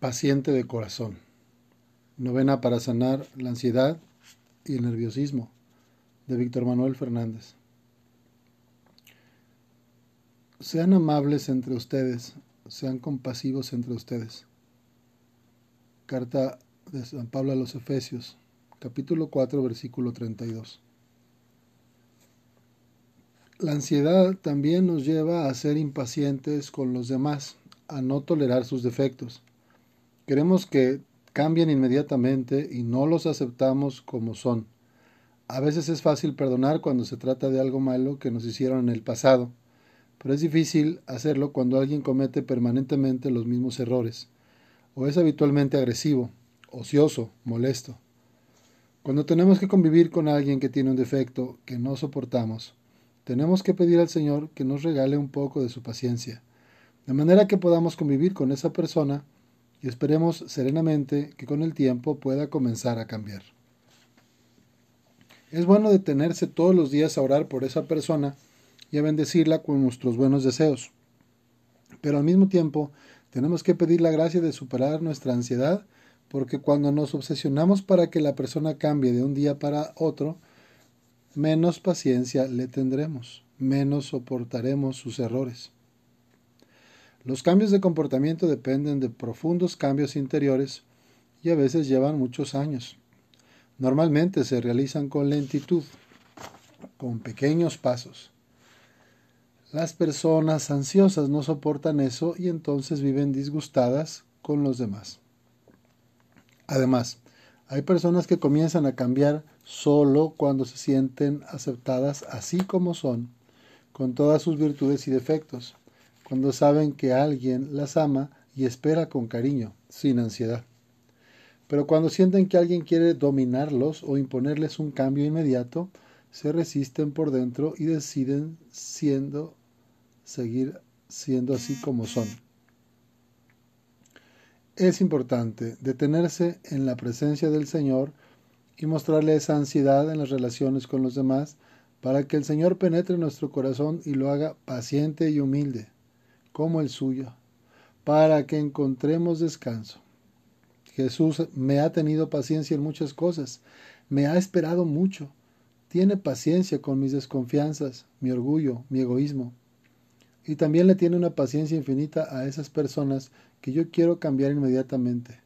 paciente de corazón. Novena para sanar la ansiedad y el nerviosismo de Víctor Manuel Fernández. Sean amables entre ustedes, sean compasivos entre ustedes. Carta de San Pablo a los Efesios, capítulo 4, versículo 32. La ansiedad también nos lleva a ser impacientes con los demás, a no tolerar sus defectos. Queremos que cambien inmediatamente y no los aceptamos como son. A veces es fácil perdonar cuando se trata de algo malo que nos hicieron en el pasado, pero es difícil hacerlo cuando alguien comete permanentemente los mismos errores, o es habitualmente agresivo, ocioso, molesto. Cuando tenemos que convivir con alguien que tiene un defecto que no soportamos, tenemos que pedir al Señor que nos regale un poco de su paciencia, de manera que podamos convivir con esa persona y esperemos serenamente que con el tiempo pueda comenzar a cambiar. Es bueno detenerse todos los días a orar por esa persona y a bendecirla con nuestros buenos deseos. Pero al mismo tiempo tenemos que pedir la gracia de superar nuestra ansiedad, porque cuando nos obsesionamos para que la persona cambie de un día para otro, menos paciencia le tendremos, menos soportaremos sus errores. Los cambios de comportamiento dependen de profundos cambios interiores y a veces llevan muchos años. Normalmente se realizan con lentitud, con pequeños pasos. Las personas ansiosas no soportan eso y entonces viven disgustadas con los demás. Además, hay personas que comienzan a cambiar solo cuando se sienten aceptadas así como son, con todas sus virtudes y defectos cuando saben que alguien las ama y espera con cariño, sin ansiedad. Pero cuando sienten que alguien quiere dominarlos o imponerles un cambio inmediato, se resisten por dentro y deciden siendo seguir siendo así como son. Es importante detenerse en la presencia del Señor y mostrarle esa ansiedad en las relaciones con los demás para que el Señor penetre en nuestro corazón y lo haga paciente y humilde como el suyo, para que encontremos descanso. Jesús me ha tenido paciencia en muchas cosas, me ha esperado mucho, tiene paciencia con mis desconfianzas, mi orgullo, mi egoísmo, y también le tiene una paciencia infinita a esas personas que yo quiero cambiar inmediatamente.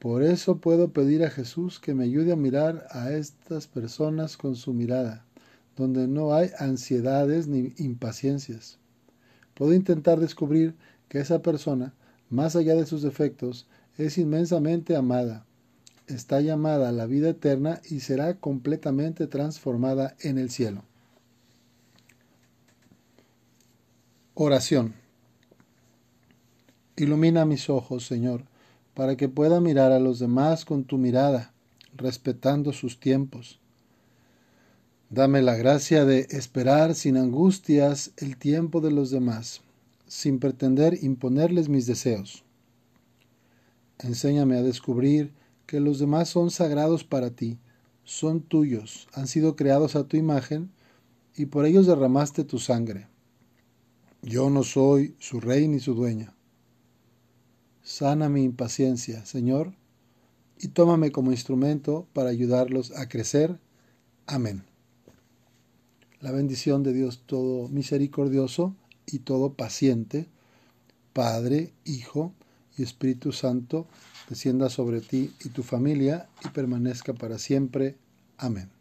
Por eso puedo pedir a Jesús que me ayude a mirar a estas personas con su mirada, donde no hay ansiedades ni impaciencias. Puedo intentar descubrir que esa persona, más allá de sus defectos, es inmensamente amada, está llamada a la vida eterna y será completamente transformada en el cielo. Oración. Ilumina mis ojos, Señor, para que pueda mirar a los demás con tu mirada, respetando sus tiempos. Dame la gracia de esperar sin angustias el tiempo de los demás, sin pretender imponerles mis deseos. Enséñame a descubrir que los demás son sagrados para ti, son tuyos, han sido creados a tu imagen, y por ellos derramaste tu sangre. Yo no soy su rey ni su dueña. Sana mi impaciencia, Señor, y tómame como instrumento para ayudarlos a crecer. Amén la bendición de Dios todo misericordioso y todo paciente, Padre, Hijo y Espíritu Santo, descienda sobre ti y tu familia y permanezca para siempre. Amén.